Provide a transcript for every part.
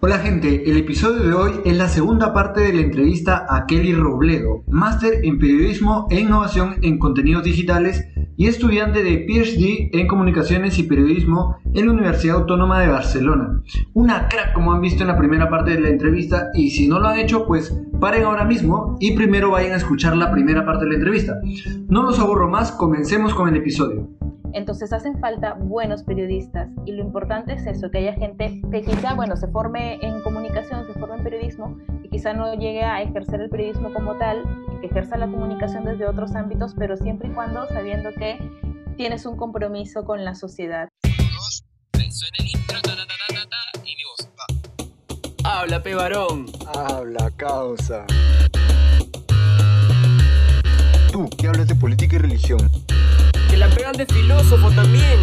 Hola gente, el episodio de hoy es la segunda parte de la entrevista a Kelly Robledo, máster en periodismo e innovación en contenidos digitales y estudiante de PhD en comunicaciones y periodismo en la Universidad Autónoma de Barcelona. Una crack como han visto en la primera parte de la entrevista y si no lo han hecho pues paren ahora mismo y primero vayan a escuchar la primera parte de la entrevista. No los aburro más, comencemos con el episodio. Entonces hacen falta buenos periodistas y lo importante es eso, que haya gente que quizá, bueno, se forme en comunicación, se forme en periodismo y quizá no llegue a ejercer el periodismo como tal, que ejerza la comunicación desde otros ámbitos, pero siempre y cuando sabiendo que tienes un compromiso con la sociedad. Habla, pe varón. Habla, causa. Tú, que hablas de política y religión la pegan de filósofo también.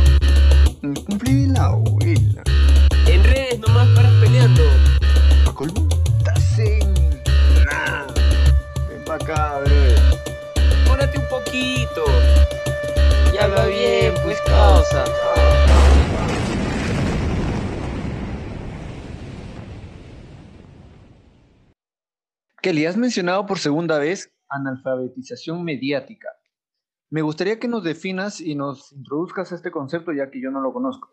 Cumplí la abuela. En redes nomás paras peleando. ¿A colmo? Estás en... Nah. Ven pa' acá, bro. Pórate un poquito. Ya va bien, pues causa. Kelly, has mencionado por segunda vez analfabetización mediática. Me gustaría que nos definas y nos introduzcas este concepto ya que yo no lo conozco.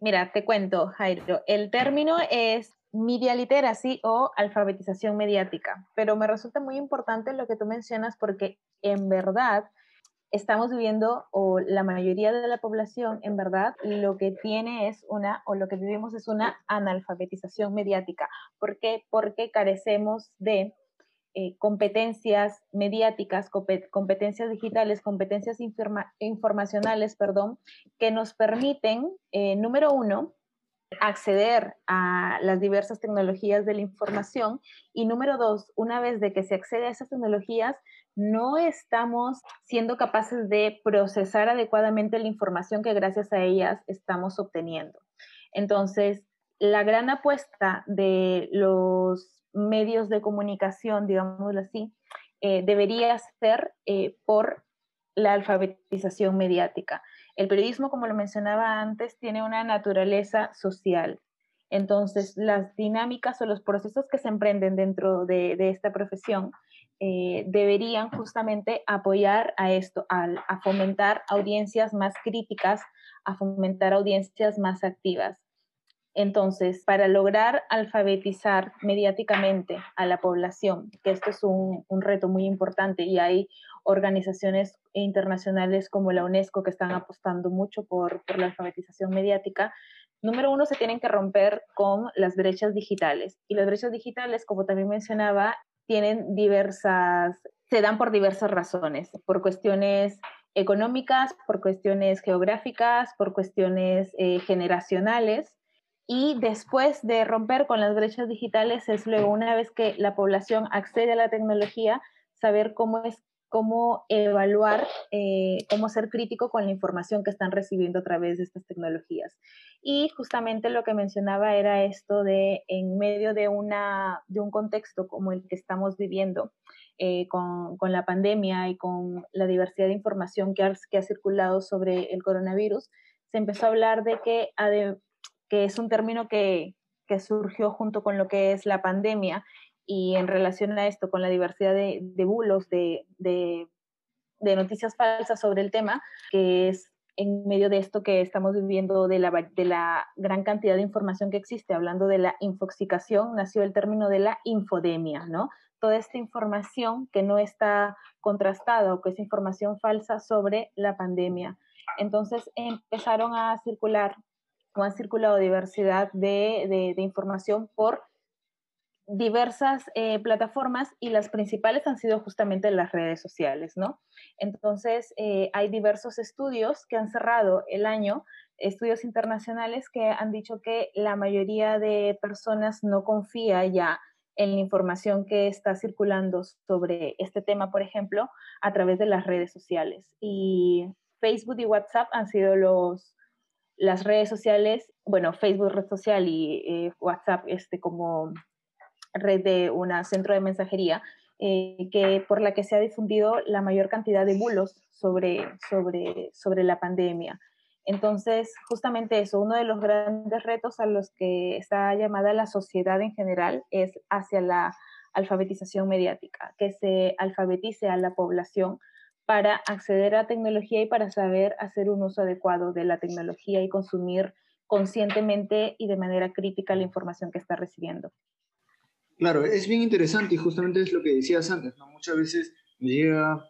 Mira, te cuento, Jairo. El término es media literacy o alfabetización mediática, pero me resulta muy importante lo que tú mencionas porque en verdad estamos viviendo, o la mayoría de la población, en verdad, lo que tiene es una, o lo que vivimos es una analfabetización mediática. ¿Por qué? Porque carecemos de eh, competencias mediáticas, competencias digitales, competencias informacionales, perdón, que nos permiten, eh, número uno, acceder a las diversas tecnologías de la información y número dos, una vez de que se accede a esas tecnologías, no estamos siendo capaces de procesar adecuadamente la información que gracias a ellas estamos obteniendo. Entonces, la gran apuesta de los medios de comunicación, digámoslo así, eh, debería ser eh, por la alfabetización mediática. El periodismo, como lo mencionaba antes, tiene una naturaleza social. Entonces, las dinámicas o los procesos que se emprenden dentro de, esta profesión eh, deberían justamente apoyar a esto, a fomentar audiencias más críticas, a fomentar audiencias más activas. Entonces, para lograr alfabetizar mediáticamente a la población, que esto es un, reto muy importante y hay organizaciones internacionales como la UNESCO que están apostando mucho por, la alfabetización mediática, número uno, se tienen que romper con las brechas digitales. Y las brechas digitales, como también mencionaba, tienen diversas, se dan por diversas razones, por cuestiones económicas, por cuestiones geográficas, por cuestiones eh, generacionales y después de romper con las brechas digitales es luego, una vez que la población accede a la tecnología, saber cómo es cómo evaluar, eh, cómo ser crítico con la información que están recibiendo a través de estas tecnologías. Y justamente lo que mencionaba era esto de, en medio de, una, de un contexto como el que estamos viviendo, eh, con, con, la pandemia y con la diversidad de información que ha, que ha circulado sobre el coronavirus, se empezó a hablar de que es un término que, surgió junto con lo que es la pandemia y en relación a esto, con la diversidad de, bulos, de, noticias falsas sobre el tema, que es en medio de esto que estamos viviendo de la, de la gran cantidad de información que existe, hablando de la infoxicación, nació el término de la infodemia, ¿no? Toda esta información que no está contrastada o que es información falsa sobre la pandemia. Entonces empezaron a circular han circulado diversidad de, información por diversas eh, plataformas y las principales han sido justamente las redes sociales, ¿no? Entonces, eh, hay diversos estudios que han cerrado el año, estudios internacionales que han dicho que la mayoría de personas no confía ya en la información que está circulando sobre este tema, por ejemplo, a través de las redes sociales. Y Facebook y WhatsApp han sido los, las redes sociales, bueno, Facebook red social y eh, WhatsApp este, como red de un centro de mensajería, eh, que por la que se ha difundido la mayor cantidad de bulos sobre, sobre, sobre la pandemia. Entonces, justamente eso, uno de los grandes retos a los que está llamada la sociedad en general es hacia la alfabetización mediática, que se alfabetice a la población para acceder a tecnología y para saber hacer un uso adecuado de la tecnología y consumir conscientemente y de manera crítica la información que está recibiendo. Claro, es bien interesante y justamente es lo que decías antes, ¿no? Muchas veces me llega,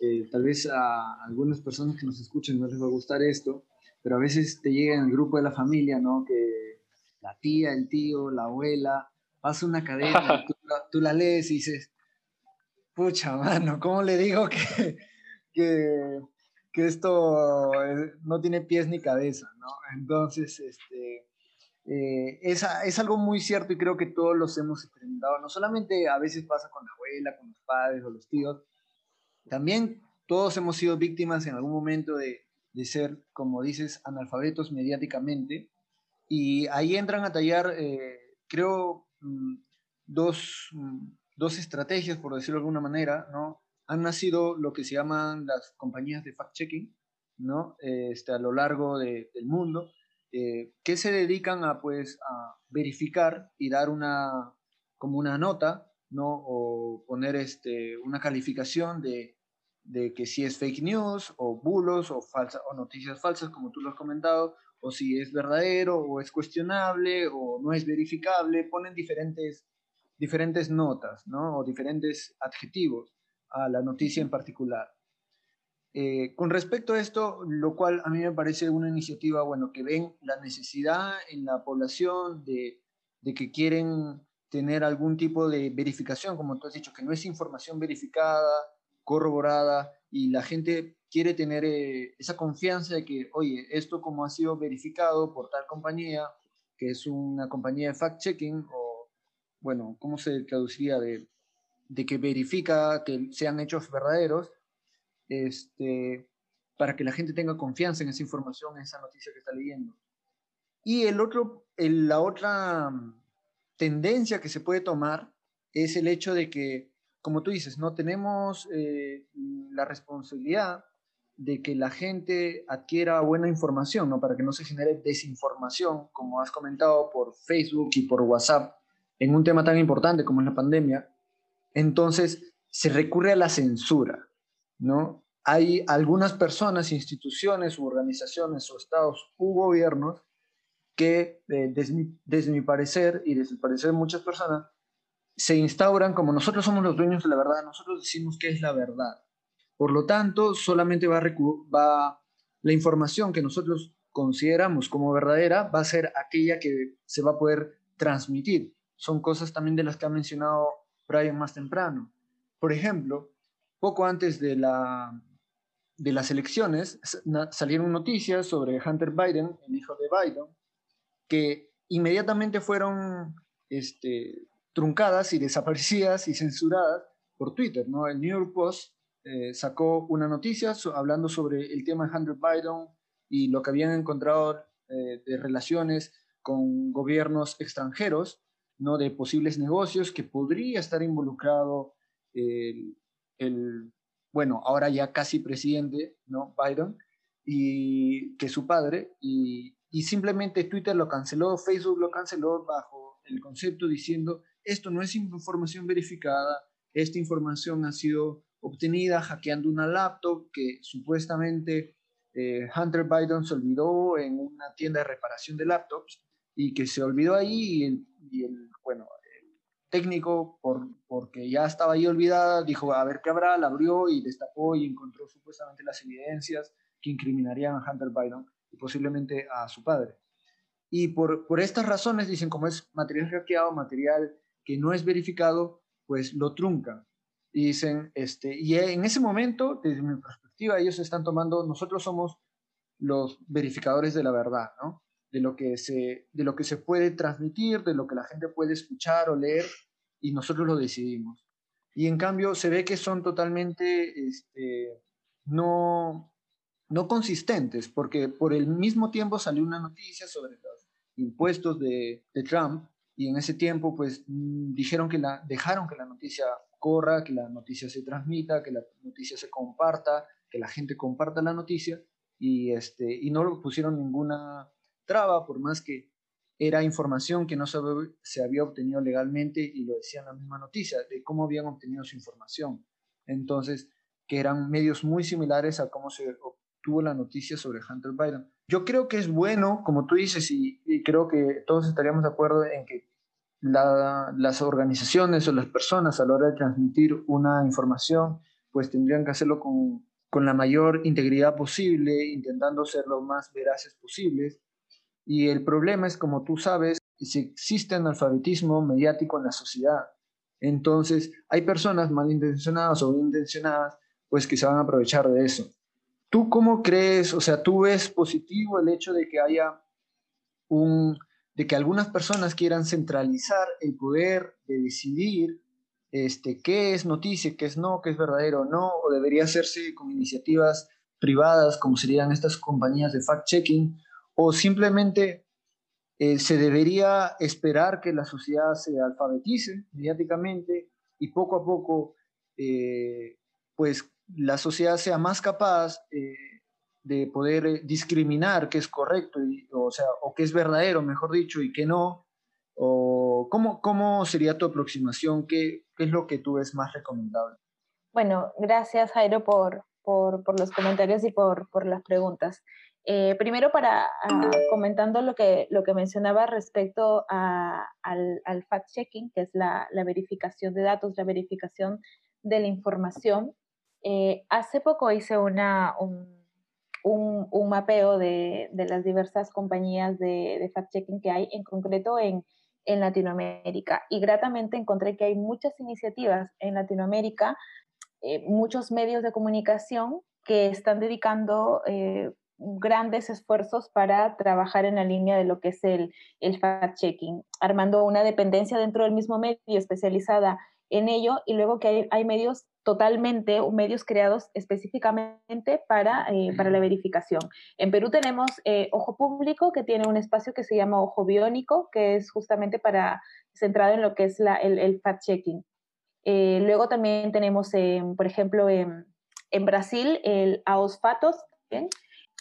eh, tal vez a algunas personas que nos escuchen no les va a gustar esto, pero a veces te llega en el grupo de la familia, ¿no? Que la tía, el tío, la abuela, pasa una cadena, tú, tú, la lees y dices, pucha, mano, ¿cómo le digo que, que, que esto eh, no tiene pies ni cabeza, ¿no? Entonces, este, eh, es, algo muy cierto y creo que todos los hemos experimentado. No solamente a veces pasa con la abuela, con los padres o los tíos, también todos hemos sido víctimas en algún momento de, de ser, como dices, analfabetos mediáticamente. Y ahí entran a tallar, eh, creo, mm, dos, mm, dos, estrategias, por decirlo de alguna manera, ¿no? Han nacido lo que se llaman las compañías de fact-checking, ¿no? Este, a lo largo de, del mundo, eh, que se dedican a, pues, a verificar y dar una, como una nota, ¿no? O poner este, una calificación de de que si es fake news o bulos o, falsa, o noticias falsas, como tú lo has comentado, o si es verdadero o es cuestionable o no es verificable, ponen diferentes, diferentes notas ¿no? o diferentes adjetivos a la noticia en particular. Eh, con respecto a esto, lo cual a mí me parece una iniciativa, bueno, que ven la necesidad en la población de, que quieren tener algún tipo de verificación, como tú has dicho, que no es información verificada, corroborada y la gente quiere tener eh, esa confianza de que, oye, esto como ha sido verificado por tal compañía, que es una compañía de fact-checking, o bueno, ¿cómo se traduciría? De, de que verifica que sean hechos verdaderos, este, para que la gente tenga confianza en esa información, en esa noticia que está leyendo. Y el otro, la otra mm, tendencia que se puede tomar es el hecho de que como tú dices, no tenemos eh, la responsabilidad de que la gente adquiera buena información, ¿no? Para que no se genere desinformación, como has comentado por Facebook y por WhatsApp, en un tema tan importante como es la pandemia. Entonces, se recurre a la censura, ¿no? Hay algunas personas, instituciones u organizaciones o estados u gobiernos que, eh, desde mi parecer y desde el parecer de muchas personas, se instauran como nosotros somos los dueños de la verdad, nosotros decimos qué es la verdad. Por lo tanto, solamente va, va la información que nosotros consideramos como verdadera va a ser aquella que se va a poder transmitir. Son cosas también de las que ha mencionado Brian más temprano. Por ejemplo, poco antes de, la, de las elecciones salieron noticias sobre Hunter Biden, el hijo de Biden, que inmediatamente fueron este, truncadas y desaparecidas y censuradas por Twitter. ¿no? El New York Post eh, sacó una noticia hablando sobre el tema de Hunter Biden y lo que habían encontrado eh, de relaciones con gobiernos extranjeros, ¿no? de posibles negocios que podría estar involucrado el, el bueno, ahora ya casi presidente, ¿no? Biden, y que su padre, y, y simplemente Twitter lo canceló, Facebook lo canceló bajo el concepto diciendo esto no es información verificada, esta información ha sido obtenida hackeando una laptop que supuestamente eh, Hunter Biden se olvidó en una tienda de reparación de laptops y que se olvidó ahí y el, bueno, el técnico, por, porque ya estaba ahí olvidada, dijo, a ver qué habrá, la abrió y destapó y encontró supuestamente las evidencias que incriminarían a Hunter Biden y posiblemente a su padre. Y por, por estas razones, dicen, como es material hackeado, material que no es verificado, pues lo truncan. Y dicen, este, y en ese momento, desde mi perspectiva, ellos están tomando, nosotros somos los verificadores de la verdad, ¿no? De lo que se, de lo que se puede transmitir, de lo que la gente puede escuchar o leer, y nosotros lo decidimos. Y en cambio se ve que son totalmente este, no, no consistentes, porque por el mismo tiempo salió una noticia sobre los impuestos de, Trump, y en ese tiempo pues mm, dijeron que la, dejaron que la noticia corra, que la noticia se transmita, que la noticia se comparta, que la gente comparta la noticia y, este, y no pusieron ninguna traba, por más que era información que no se, había obtenido legalmente y lo decía en la misma noticia, de cómo habían obtenido su información. Entonces, que eran medios muy similares a cómo se obtuvo la noticia sobre Hunter Biden. Yo creo que es bueno, como tú dices, y, creo que todos estaríamos de acuerdo en que las organizaciones o las personas a la hora de transmitir una información, pues tendrían que hacerlo con, con la mayor integridad posible, intentando ser lo más veraces posibles. Y el problema es, como tú sabes, si existe analfabetismo mediático en la sociedad. Entonces, hay personas malintencionadas o bien intencionadas, pues que se van a aprovechar de eso. ¿Tú cómo crees, o sea, tú ves positivo el hecho de que haya un, de que algunas personas quieran centralizar el poder de decidir este, qué es noticia, qué es no, qué es verdadero o no, o debería hacerse con iniciativas privadas como serían estas compañías de fact-checking, o simplemente eh, se debería esperar que la sociedad se alfabetice mediáticamente y poco a poco eh, pues la sociedad sea más capaz eh, de poder discriminar qué es correcto, o sea, o qué es verdadero, mejor dicho, y qué no, o cómo, cómo sería tu aproximación, ¿Qué, qué es lo que tú ves más recomendable. Bueno, gracias Jairo por, por, por los comentarios y por, por las preguntas. Eh, primero, para ah, comentando lo que, lo que mencionaba respecto al, fact-checking, que es la, verificación de datos, la verificación de la información. Eh, hace poco hice una, un, un, mapeo de, de, las diversas compañías de, fact-checking que hay, en concreto en, en Latinoamérica. Y gratamente encontré que hay muchas iniciativas en Latinoamérica, eh, muchos medios de comunicación que están dedicando grandes esfuerzos para trabajar en la línea de lo que es el, el fact-checking, armando una dependencia dentro del mismo medio especializada en ello y luego que hay, hay medios totalmente, medios creados específicamente para, eh, para la verificación. En Perú tenemos eh, Ojo Público, que tiene un espacio que se llama Ojo Biónico, que es justamente para centrado en lo que es la, el, el fact-checking. Eh, luego también tenemos, por ejemplo, en, en, Brasil el AOSFATOS, ¿bien?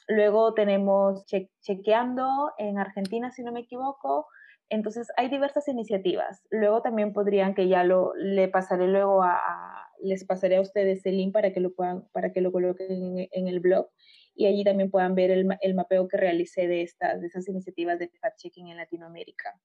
Luego tenemos Chequeando en Argentina, si no me equivoco. Entonces, hay diversas iniciativas. Luego también podrían, que ya lo le pasaré luego a, les pasaré a ustedes el link para que lo puedan, para que lo coloquen en, el blog y allí también puedan ver el, el, mapeo que realicé de estas, de esas iniciativas de fact-checking en Latinoamérica.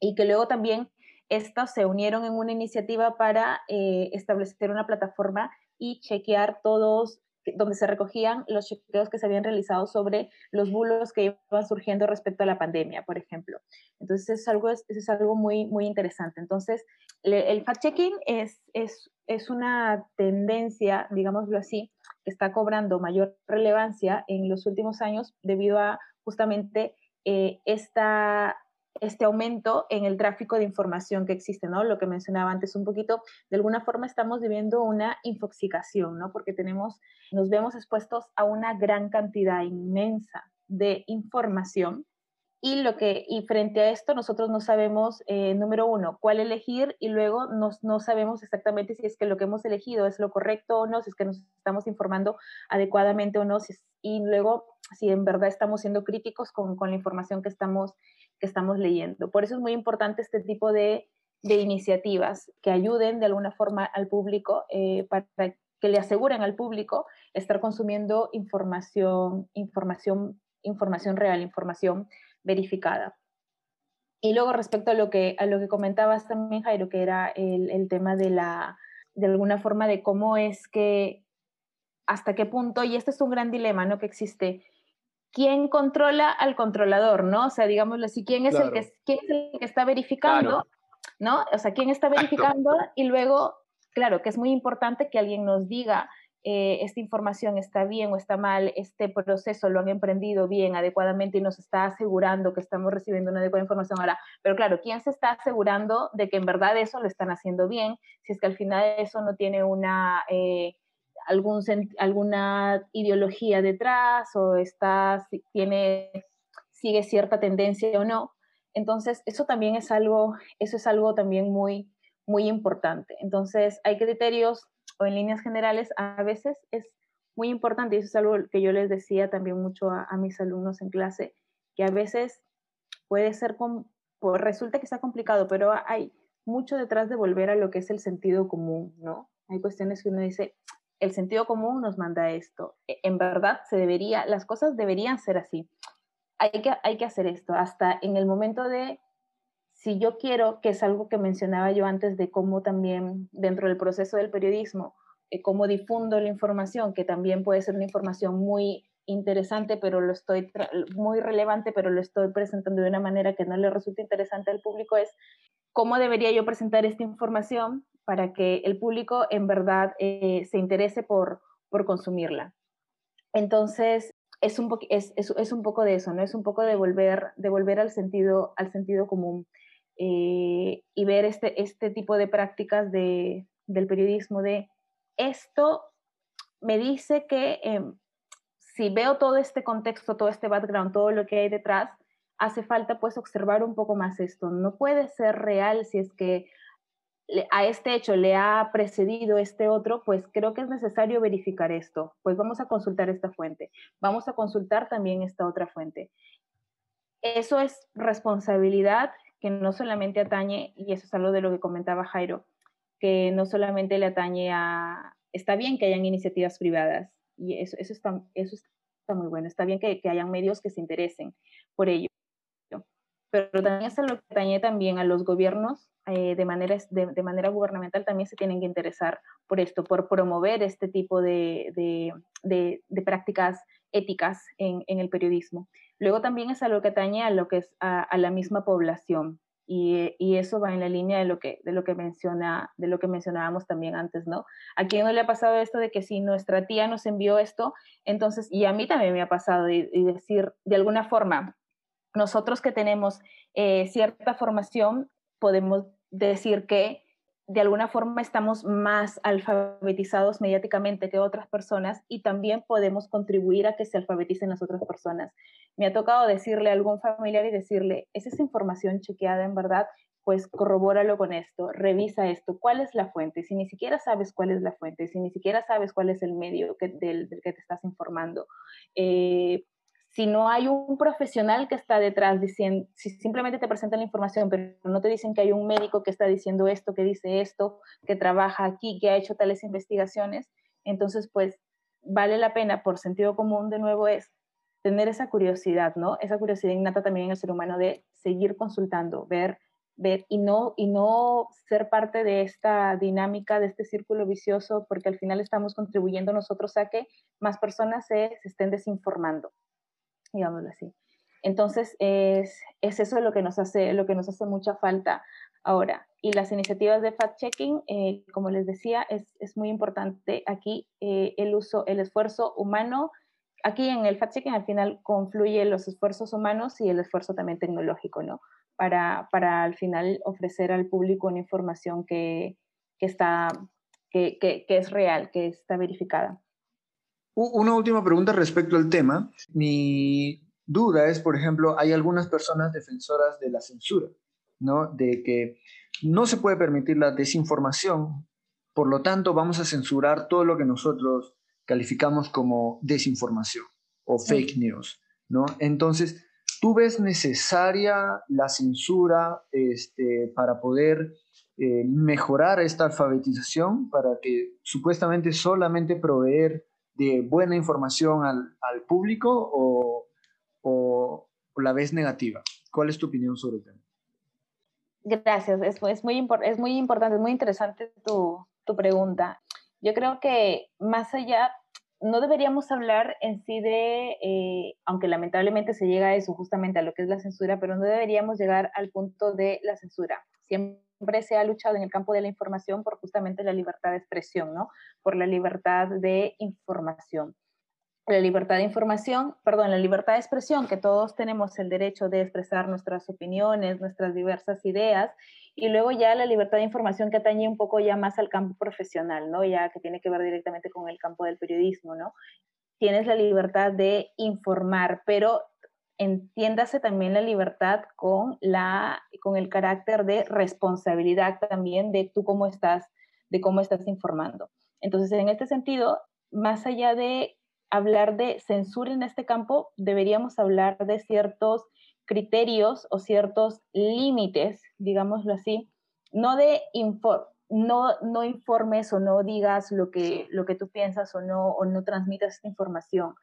Y que luego también estas se unieron en una iniciativa para eh, establecer una plataforma y chequear todos donde se recogían los chequeos que se habían realizado sobre los bulos que iban surgiendo respecto a la pandemia, por ejemplo. Entonces, es algo, es, es algo muy, muy interesante. Entonces, el fact-checking es, es, es una tendencia, digámoslo así, que está cobrando mayor relevancia en los últimos años debido a justamente eh, esta este aumento en el tráfico de información que existe, ¿no? Lo que mencionaba antes un poquito, de alguna forma estamos viviendo una infoxicación, ¿no? Porque tenemos, nos vemos expuestos a una gran cantidad inmensa de información y lo que y frente a esto nosotros no sabemos eh, número uno cuál elegir y luego nos, no sabemos exactamente si es que lo que hemos elegido es lo correcto o no si es que nos estamos informando adecuadamente o no si, y luego si en verdad estamos siendo críticos con, con la información que estamos que estamos leyendo. Por eso es muy importante este tipo de, de iniciativas que ayuden de alguna forma al público, eh, para que le aseguren al público estar consumiendo información, información, información real, información verificada. Y luego respecto a lo que, a lo que comentabas también, Jairo, que era el, el tema de la, de alguna forma de cómo es que, hasta qué punto, y este es un gran dilema, ¿no? Que existe, quién controla al controlador, ¿no? O sea, digámoslo así, quién es, el, que, quién es el que está verificando, ¿no? O sea, quién está verificando y luego, claro, que es muy importante que alguien nos diga eh, esta información está bien o está mal, este proceso lo han emprendido bien, adecuadamente y nos está asegurando que estamos recibiendo una adecuada información ahora. Pero claro, ¿quién se está asegurando de que en verdad eso lo están haciendo bien? Si es que al final eso no tiene una... Eh, algún, alguna ideología detrás o está, tiene, sigue cierta tendencia o no. Entonces, eso también es algo, eso es algo también muy, muy importante. Entonces, hay criterios o en líneas generales, a veces es muy importante, y eso es algo que yo les decía también mucho a, mis alumnos en clase, que a veces puede ser, pues resulta que está complicado, pero hay mucho detrás de volver a lo que es el sentido común, ¿no? Hay cuestiones que uno dice, el sentido común nos manda esto. E, en verdad, se debería, las cosas deberían ser así. Hay que, hay que hacer esto. Hasta en el momento de, si yo quiero, que es algo que mencionaba yo antes de cómo también dentro del proceso del periodismo, eh, cómo difundo la información, que también puede ser una información muy interesante, pero lo estoy, muy relevante, pero lo estoy presentando de una manera que no le resulte interesante al público, es cómo debería yo presentar esta información para que el público en verdad eh, se interese por, por consumirla. Entonces, es un, es, es, un poco de eso, ¿no? Es un poco de volver, de volver al, sentido, al sentido común eh, y ver este, este tipo de prácticas de, del periodismo de esto me dice que em, si veo todo este contexto, todo este background, todo lo que hay detrás, hace falta pues observar un poco más esto. No puede ser real si es que a este hecho le ha precedido este otro, pues creo que es necesario verificar esto. Pues vamos a consultar esta fuente. Vamos a consultar también esta otra fuente. Eso es responsabilidad que no solamente atañe, y eso es algo de lo que comentaba Jairo, que no solamente le atañe a... Está bien que hayan iniciativas privadas, y eso, eso, está, eso está muy bueno, está bien que, que hayan medios que se interesen por ello, pero también es lo que atañe también a los gobiernos eh, de, manera, de, manera gubernamental también se tienen que interesar por esto, por promover este tipo de, de prácticas éticas en, el periodismo. Luego también es algo que atañe a lo que es a, la misma población. Y, y, eso va en la línea de lo que de lo que menciona de lo que mencionábamos también antes no a quién no le ha pasado esto de que si nuestra tía nos envió esto entonces y a mí también me ha pasado y, decir de alguna forma nosotros que tenemos eh, cierta formación podemos decir que de alguna forma estamos más alfabetizados mediáticamente que otras personas y también podemos contribuir a que se alfabeticen las otras personas. Me ha tocado decirle a algún familiar y decirle, ¿es esa información chequeada en verdad? Pues corrobóralo con esto, revisa esto, ¿cuál es la fuente? Si ni siquiera sabes cuál es la fuente, si ni siquiera sabes cuál es el medio del, que te estás informando, eh, si no hay un profesional que está detrás diciendo, si simplemente te presentan la información, pero no te dicen que hay un médico que está diciendo esto, que dice esto, que trabaja aquí, que ha hecho tales investigaciones, entonces pues vale la pena por sentido común de nuevo es tener esa curiosidad, ¿no? Esa curiosidad innata también en el ser humano de seguir consultando, ver, ver y no, y no ser parte de esta dinámica, de este círculo vicioso, porque al final estamos contribuyendo nosotros a que más personas se estén desinformando digámoslo así. Entonces, es, es, eso lo que, nos hace, lo que nos hace mucha falta ahora. Y las iniciativas de fact-checking, eh, como les decía, es, es muy importante aquí eh, el uso, el esfuerzo humano. Aquí en el fact-checking al final confluye los esfuerzos humanos y el esfuerzo también tecnológico, ¿no? Para, para al final ofrecer al público una información que, que está, que, que, que es real, que está verificada. Una última pregunta respecto al tema. Mi duda es, por ejemplo, hay algunas personas defensoras de la censura, ¿no? De que no se puede permitir la desinformación, por lo tanto vamos a censurar todo lo que nosotros calificamos como desinformación o fake news, ¿no? Entonces, ¿tú ves necesaria la censura este, para poder eh, mejorar esta alfabetización, para que supuestamente solamente proveer de buena información al, al público o, o, la ves negativa? ¿Cuál es tu opinión sobre el tema? Gracias, es, es, muy, es muy importante, es muy interesante tu, tu pregunta. Yo creo que más allá, no deberíamos hablar en sí de, eh, aunque lamentablemente se llega a eso, justamente a lo que es la censura, pero no deberíamos llegar al punto de la censura. Siempre siempre se ha luchado en el campo de la información por justamente la libertad de expresión, ¿no? Por la libertad de información. La libertad de información, perdón, la libertad de expresión, que todos tenemos el derecho de expresar nuestras opiniones, nuestras diversas ideas, y luego ya la libertad de información que atañe un poco ya más al campo profesional, ¿no? Ya que tiene que ver directamente con el campo del periodismo, ¿no? Tienes la libertad de informar, pero entiéndase también la libertad con, la, con el carácter de responsabilidad también de tú cómo estás, de cómo estás informando. Entonces, en este sentido, más allá de hablar de censura en este campo, deberíamos hablar de ciertos criterios o ciertos límites, digámoslo así, no de no, no informes o no digas lo que, lo que tú piensas o no, o no transmitas esta información,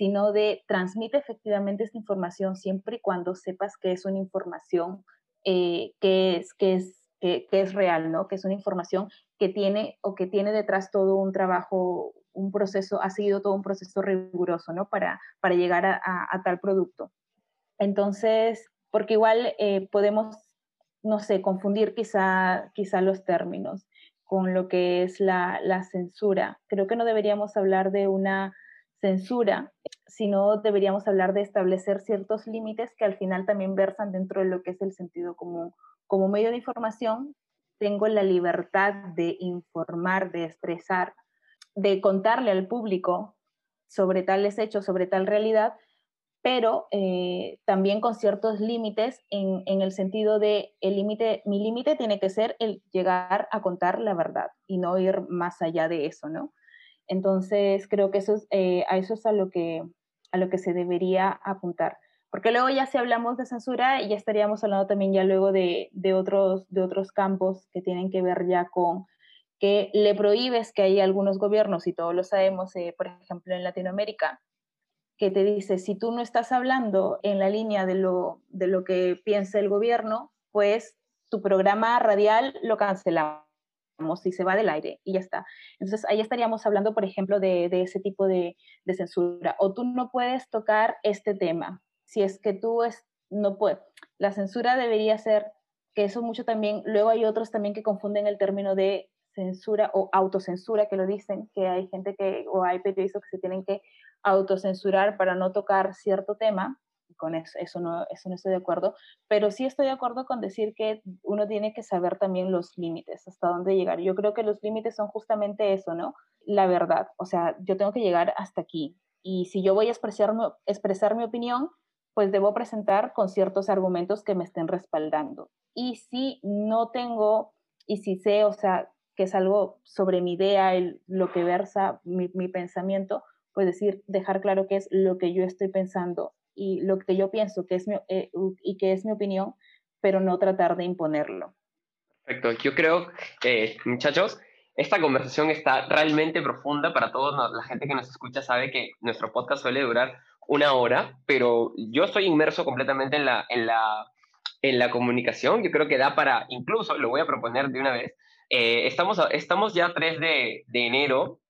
sino de transmite efectivamente esta información siempre y cuando sepas que es una información eh, que, es, que, es, que, es real, ¿no? que es una información que tiene o que tiene detrás todo un trabajo, un proceso, ha sido todo un proceso riguroso ¿no? para, para llegar a, tal producto. Entonces, porque igual eh, podemos no sé, confundir quizá, quizá los términos con lo que es la, censura. Creo que no deberíamos hablar de una censura, sino deberíamos hablar de establecer ciertos límites que al final también versan dentro de lo que es el sentido común. Como medio de información, tengo la libertad de informar, de expresar, de contarle al público sobre tales hechos, sobre tal realidad, pero eh, también con ciertos límites en, el sentido de el límite, mi límite tiene que ser el llegar a contar la verdad y no ir más allá de eso, ¿no? Entonces creo que eso es, eh, a eso es a lo que a lo que se debería apuntar. Porque luego ya si hablamos de censura, ya estaríamos hablando también ya luego de, otros, de otros campos que tienen que ver ya con que le prohíbes que hay algunos gobiernos, y todos lo sabemos, eh, por ejemplo en Latinoamérica, que te dice, si tú no estás hablando en la línea de lo, de lo que piensa el gobierno, pues tu programa radial lo cancelamos y se va del aire y ya está. Entonces ahí estaríamos hablando, por ejemplo, de, de ese tipo de, de, censura. O tú no puedes tocar este tema. Si es que tú es, no puedes. La censura debería ser, que eso mucho también, luego hay otros también que confunden el término de censura o autocensura, que lo dicen, que hay gente que, o hay periodistas que se tienen que autocensurar para no tocar cierto tema, con eso, eso, no, eso no estoy de acuerdo, pero sí estoy de acuerdo con decir que uno tiene que saber también los límites, hasta dónde llegar. Yo creo que los límites son justamente eso, ¿no? La verdad, o sea, yo tengo que llegar hasta aquí. Y si yo voy a expresar, expresar mi opinión, pues debo presentar con ciertos argumentos que me estén respaldando. Y si no tengo, y si sé, o sea, que es algo sobre mi idea, el, lo que versa mi, mi pensamiento, pues decir, dejar claro qué es lo que yo estoy pensando y lo que yo pienso que es mi, eh, y que es mi opinión, pero no tratar de imponerlo. Perfecto, yo creo, que muchachos, esta conversación está realmente profunda para toda la gente que nos escucha, sabe que nuestro podcast suele durar una hora, pero yo estoy inmerso completamente en la, en la, en la comunicación, yo creo que da para, incluso, lo voy a proponer de una vez, eh, estamos, estamos ya 3 de, de enero,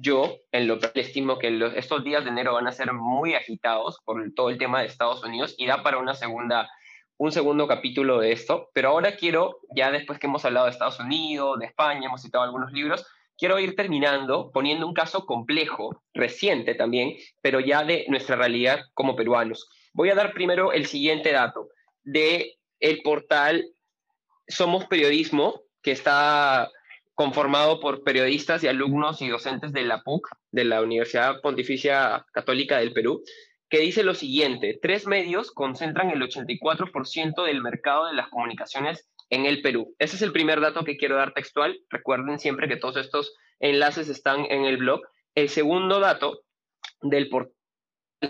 yo, en lo que estimo que estos días de enero van a ser muy agitados por todo el tema de Estados Unidos y da para una segunda, un segundo capítulo de esto. Pero ahora quiero, ya después que hemos hablado de Estados Unidos, de España, hemos citado algunos libros, quiero ir terminando poniendo un caso complejo, reciente también, pero ya de nuestra realidad como peruanos. Voy a dar primero el siguiente dato de el portal Somos Periodismo, que está conformado por periodistas y alumnos y docentes de la PUC, de la Universidad Pontificia Católica del Perú, que dice lo siguiente, tres medios concentran el 84% del mercado de las comunicaciones en el Perú. Ese es el primer dato que quiero dar textual. Recuerden siempre que todos estos enlaces están en el blog. El segundo dato del portal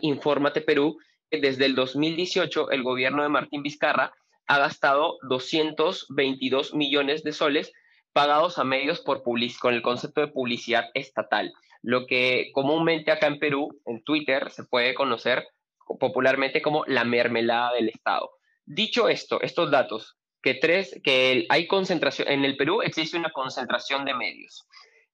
Infórmate Perú, desde el 2018 el gobierno de Martín Vizcarra ha gastado 222 millones de soles pagados a medios por con el concepto de publicidad estatal, lo que comúnmente acá en Perú, en Twitter, se puede conocer popularmente como la mermelada del Estado. Dicho esto, estos datos, que, tres, que hay concentración, en el Perú existe una concentración de medios,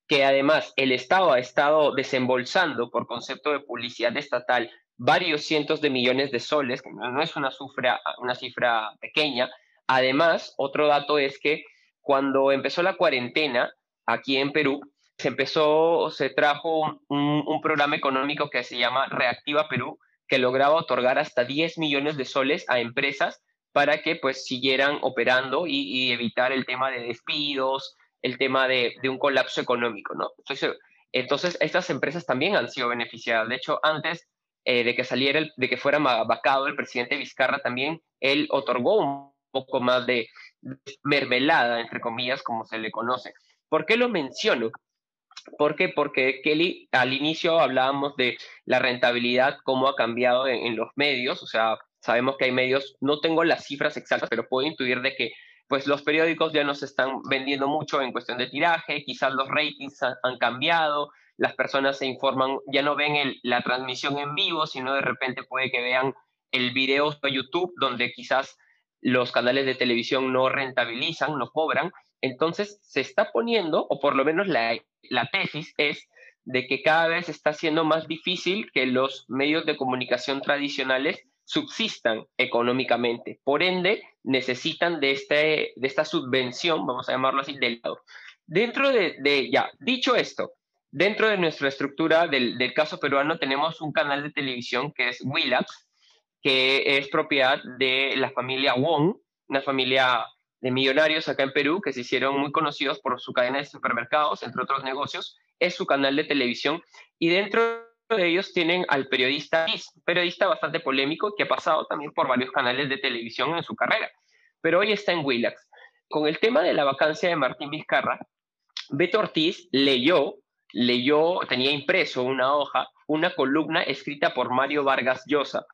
que además el Estado ha estado desembolsando por concepto de publicidad estatal varios cientos de millones de soles, que no es una cifra, una cifra pequeña. Además, otro dato es que cuando empezó la cuarentena aquí en Perú, se empezó, se trajo un, programa económico que se llama Reactiva Perú, que lograba otorgar hasta 10 millones de soles a empresas para que pues siguieran operando y, evitar el tema de despidos, el tema de, un colapso económico, ¿no? Entonces, entonces, estas empresas también han sido beneficiadas. De hecho, antes eh, de que saliera, de que fuera vacado el presidente Vizcarra, también él otorgó un poco más de, mermelada, entre comillas, como se le conoce. ¿Por qué lo menciono? ¿Por qué? Porque Kelly, al inicio hablábamos de la rentabilidad, cómo ha cambiado en, en los medios, o sea, sabemos que hay medios, no tengo las cifras exactas, pero puedo intuir de que pues los periódicos ya no se están vendiendo mucho en cuestión de tiraje, quizás los ratings han, cambiado, las personas se informan, ya no ven la transmisión en vivo, sino de repente puede que vean el video de YouTube, donde quizás los canales de televisión no rentabilizan, no cobran. Entonces se está poniendo, o por lo menos la, la tesis es de que cada vez está siendo más difícil que los medios de comunicación tradicionales subsistan económicamente. Por ende, necesitan de, este, de esta subvención, vamos a llamarlo así, del lado. Dentro de, ya, dicho esto, dentro de nuestra estructura del, del, caso peruano tenemos un canal de televisión que es Willax, que es propiedad de la familia Wong, una familia de millonarios acá en Perú que se hicieron muy conocidos por su cadena de supermercados, entre otros negocios, es su canal de televisión. Y dentro de ellos tienen al periodista, periodista bastante polémico que ha pasado también por varios canales de televisión en su carrera, pero hoy está en Willax. Con el tema de la vacancia de Martín Vizcarra, Beto Ortiz leyó, leyó, tenía impreso una hoja, una columna escrita por Mario Vargas Llosa,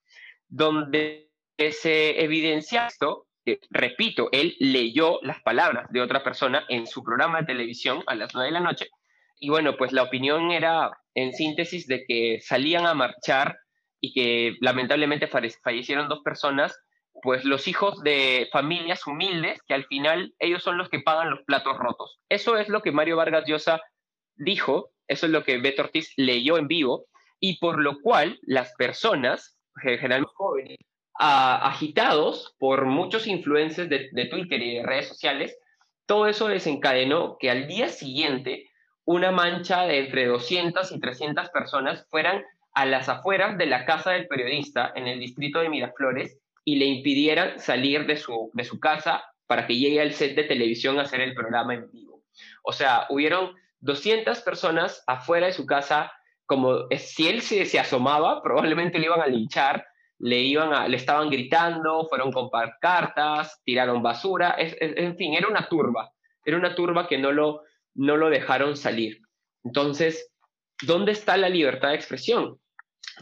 donde se evidencia esto, repito, él leyó las palabras de otra persona en su programa de televisión a las 9 de la noche, y bueno, pues la opinión era en síntesis de que salían a marchar y que lamentablemente fallecieron dos personas, pues los hijos de familias humildes, que al final ellos son los que pagan los platos rotos. Eso es lo que Mario Vargas Llosa dijo, eso es lo que Beto Ortiz leyó en vivo, y por lo cual las personas, generalmente jóvenes, agitados por muchos influencers de, de Twitter y de redes sociales, todo eso desencadenó que al día siguiente una mancha de entre 200 y 300 personas fueran a las afueras de la casa del periodista en el distrito de Miraflores y le impidieran salir de su, de su casa para que llegue al set de televisión a hacer el programa en vivo. O sea, hubieron 200 personas afuera de su casa, como si él se, se asomaba, probablemente le iban a linchar, le, iban le estaban gritando, fueron con cartas, tiraron basura, en fin, era una turba, era una turba que no lo, no lo dejaron salir. Entonces, ¿dónde está la libertad de expresión?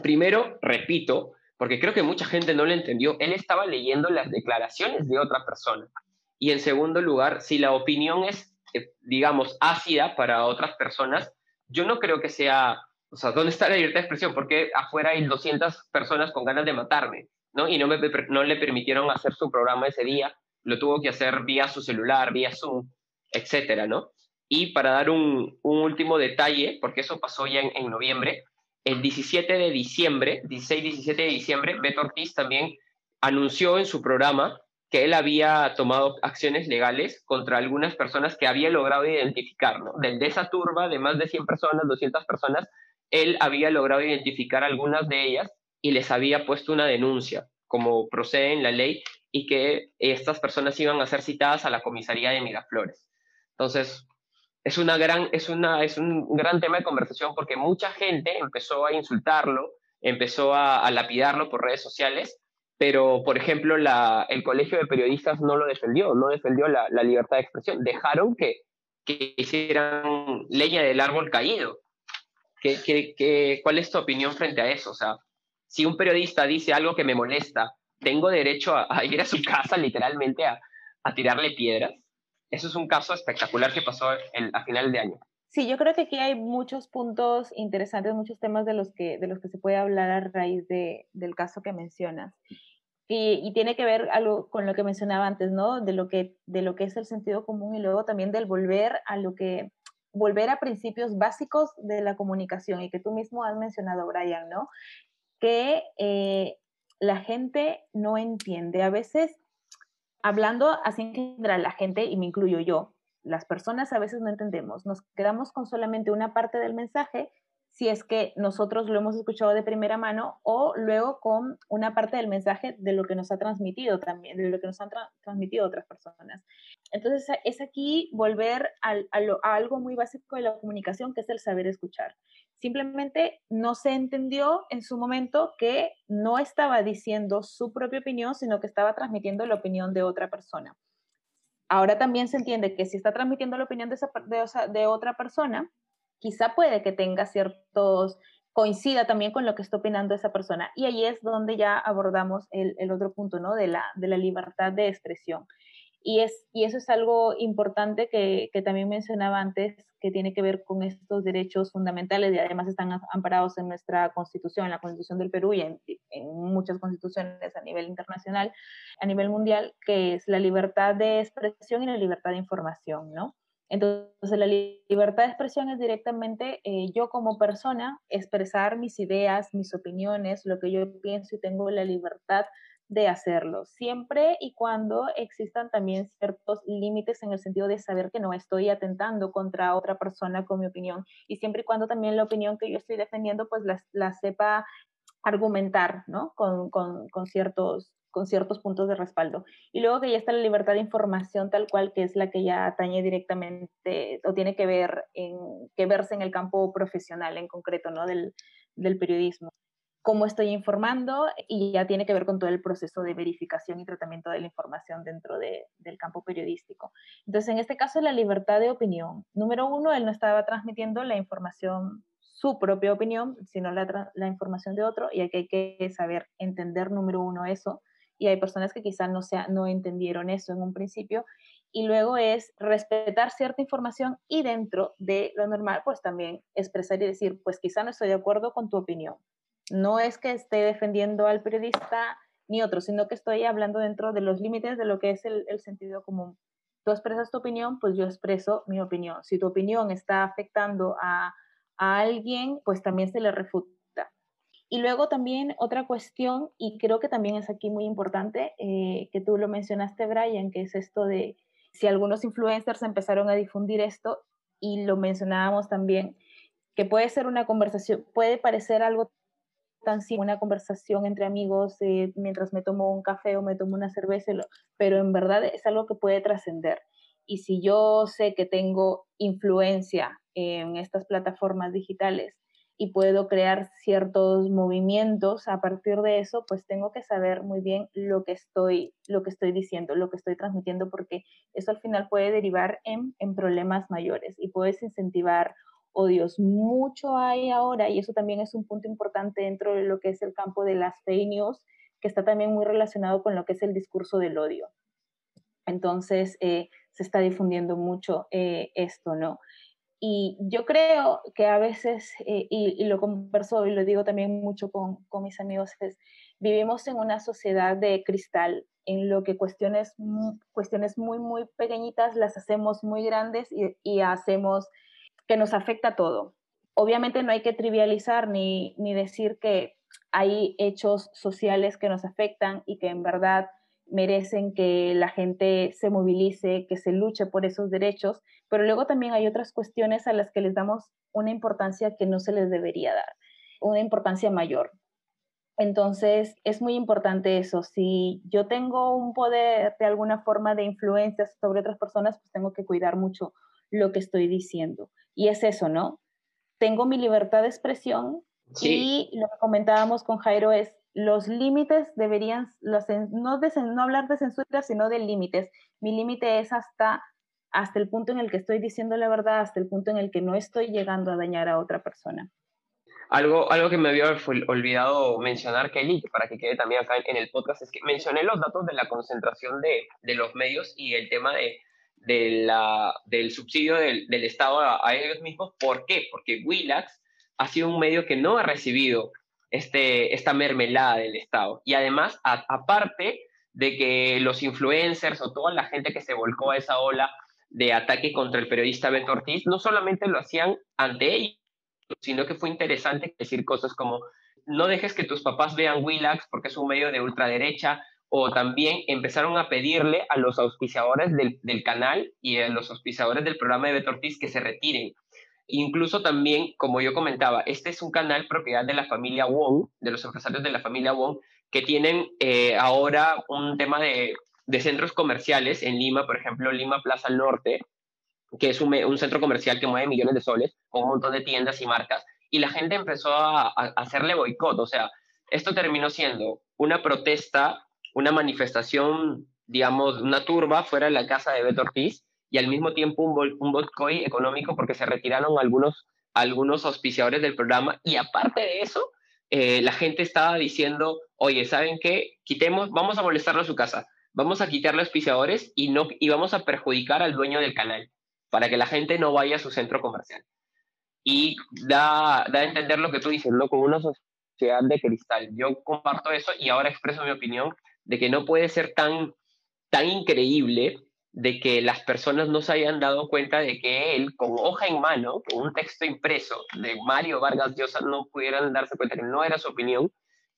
Primero, repito, porque creo que mucha gente no lo entendió, él estaba leyendo las declaraciones de otra persona. Y en segundo lugar, si la opinión es, eh, digamos, ácida para otras personas, yo no creo que sea, o sea, ¿dónde está la libertad de expresión? Porque afuera hay 200 personas con ganas de matarme, ¿no? Y no, me, no le permitieron hacer su programa ese día, lo tuvo que hacer vía su celular, vía Zoom, etcétera, ¿no? Y para dar un, último detalle, porque eso pasó ya en, noviembre, el 17 de diciembre, 16-17 de diciembre, Beto Ortiz también anunció en su programa que él había tomado acciones legales contra algunas personas que había logrado identificar, ¿no? De esa turba de más de 100 personas, 200 personas, él había logrado identificar algunas de ellas y les había puesto una denuncia, como procede en la ley, y que estas personas iban a ser citadas a la comisaría de Miraflores. Entonces, es, una gran, es, una, es un gran tema de conversación porque mucha gente empezó a insultarlo, empezó a, lapidarlo por redes sociales, pero, por ejemplo, el Colegio de Periodistas no lo defendió, no defendió la, la libertad de expresión, dejaron que, que, hicieran leña del árbol caído. ¿Qué, qué, qué, cuál es tu opinión frente a eso? O sea, si un periodista dice algo que me molesta, ¿tengo derecho a, a ir a su casa literalmente a, a tirarle piedras? Eso es un caso espectacular que pasó a final de año. Sí, yo creo que aquí hay muchos puntos interesantes, muchos temas de los que, de los que se puede hablar a raíz de, del caso que mencionas. Y, y, tiene que ver algo con lo que mencionaba antes, ¿no? De lo, que, de lo que es el sentido común y luego también del volver a lo que, volver a principios básicos de la comunicación y que tú mismo has mencionado, Brian, ¿no? Que eh, la gente no entiende. A veces hablando así en la gente, y me incluyo yo, las personas a veces no entendemos, nos quedamos con solamente una parte del mensaje si es que nosotros lo hemos escuchado de primera mano o luego con una parte del mensaje de lo que nos ha transmitido también, de lo que nos han transmitido otras personas. Entonces es aquí volver a, algo muy básico de la comunicación, que es el saber escuchar. Simplemente no se entendió en su momento que no estaba diciendo su propia opinión, sino que estaba transmitiendo la opinión de otra persona. Ahora también se entiende que si está transmitiendo la opinión de otra persona, quizá puede que tenga ciertos, coincida también con lo que está opinando esa persona. Y ahí es donde ya abordamos el, otro punto, ¿no? De la, de la libertad de expresión. Y, es, y eso es algo importante que, que, también mencionaba antes, que tiene que ver con estos derechos fundamentales y además están amparados en nuestra constitución, en la constitución del Perú y en, en, muchas constituciones a nivel internacional, a nivel mundial, que es la libertad de expresión y la libertad de información, ¿no? Entonces, la libertad de expresión es directamente eh, yo como persona expresar mis ideas, mis opiniones, lo que yo pienso y tengo la libertad de hacerlo, siempre y cuando existan también ciertos límites en el sentido de saber que no estoy atentando contra otra persona con mi opinión. Y siempre y cuando también la opinión que yo estoy defendiendo pues la, la sepa argumentar, ¿no? Con, con, con, ciertos, con ciertos puntos de respaldo. Y luego que ya está la libertad de información tal cual, que es la que ya atañe directamente o tiene que ver en, que verse en el campo profesional en concreto, ¿no? Del, del periodismo cómo estoy informando y ya tiene que ver con todo el proceso de verificación y tratamiento de la información dentro de, del campo periodístico. Entonces, en este caso, la libertad de opinión. Número uno, él no estaba transmitiendo la información, su propia opinión, sino la, la información de otro y aquí hay que saber entender, número uno, eso. Y hay personas que quizás no, sea, no entendieron eso en un principio. Y luego es respetar cierta información y dentro de lo normal, pues también expresar y decir, pues quizá no estoy de acuerdo con tu opinión, no es que esté defendiendo al periodista ni otro, sino que estoy hablando dentro de los límites de lo que es el, el, sentido común. Tú expresas tu opinión, pues yo expreso mi opinión. Si tu opinión está afectando a, a alguien, pues también se le refuta. Y luego también otra cuestión, y creo que también es aquí muy importante, eh, que tú lo mencionaste, Brian, que es esto de si algunos influencers empezaron a difundir esto, y lo mencionábamos también, que puede ser una conversación, puede parecer algo tan simple, una conversación entre amigos eh, mientras me tomo un café o me tomo una cerveza, pero en verdad es algo que puede trascender. Y si yo sé que tengo influencia en estas plataformas digitales y puedo crear ciertos movimientos a partir de eso, pues tengo que saber muy bien lo que estoy, lo que estoy diciendo, lo que estoy transmitiendo, porque eso al final puede derivar en, en problemas mayores y puedes incentivar odios. Mucho hay ahora, y eso también es un punto importante dentro de lo que es el campo de las fake news, que está también muy relacionado con lo que es el discurso del odio. Entonces, eh, se está difundiendo mucho eh, esto, ¿no? Y yo creo que a veces, eh, y, y, lo converso y lo digo también mucho con, con, mis amigos, es, vivimos en una sociedad de cristal, en lo que cuestiones, cuestiones muy, muy pequeñitas las hacemos muy grandes y, y hacemos que nos afecta todo. Obviamente no hay que trivializar ni, ni decir que hay hechos sociales que nos afectan y que en verdad merecen que la gente se movilice, que se luche por esos derechos, pero luego también hay otras cuestiones a las que les damos una importancia que no se les debería dar, una importancia mayor. Entonces, es muy importante eso. Si yo tengo un poder de alguna forma de influencia sobre otras personas, pues tengo que cuidar mucho lo que estoy diciendo. Y es eso, ¿no? Tengo mi libertad de expresión sí. y lo que comentábamos con Jairo es, los límites deberían, los, no, de, no hablar de censura, sino de límites. Mi límite es hasta, hasta el punto en el que estoy diciendo la verdad, hasta el punto en el que no estoy llegando a dañar a otra persona. Algo, algo que me había olvidado mencionar, Kelly, para que quede también acá en el podcast, es que mencioné los datos de la concentración de, de los medios y el tema de de la, del subsidio del, del Estado a, a, ellos mismos. ¿Por qué? Porque Willax ha sido un medio que no ha recibido este, esta mermelada del Estado. Y además, aparte de que los influencers o toda la gente que se volcó a esa ola de ataque contra el periodista Beto Ortiz, no solamente lo hacían ante ellos, sino que fue interesante decir cosas como no dejes que tus papás vean Willax porque es un medio de ultraderecha, o también empezaron a pedirle a los auspiciadores del, del, canal y a los auspiciadores del programa de Beto Ortiz que se retiren. Incluso también, como yo comentaba, este es un canal propiedad de la familia Wong, de los empresarios de la familia Wong, que tienen eh, ahora un tema de, de, centros comerciales en Lima, por ejemplo, Lima Plaza Norte, que es un, centro comercial que mueve millones de soles, con un montón de tiendas y marcas, y la gente empezó a, a hacerle boicot, o sea, esto terminó siendo una protesta una manifestación, digamos, una turba fuera de la casa de Beto Ortiz y al mismo tiempo un, un boicot económico porque se retiraron algunos, algunos auspiciadores del programa y aparte de eso, eh, la gente estaba diciendo, oye, ¿saben qué? Quitemos, vamos a molestarlo a su casa, vamos a quitarle auspiciadores y, no, y vamos a perjudicar al dueño del canal para que la gente no vaya a su centro comercial. Y da, da a entender lo que tú dices, ¿no? Con una sociedad de cristal. Yo comparto eso y ahora expreso mi opinión de que no puede ser tan, tan increíble de que las personas no se hayan dado cuenta de que él, con hoja en mano, con un texto impreso de Mario Vargas Llosa, no pudieran darse cuenta que no era su opinión.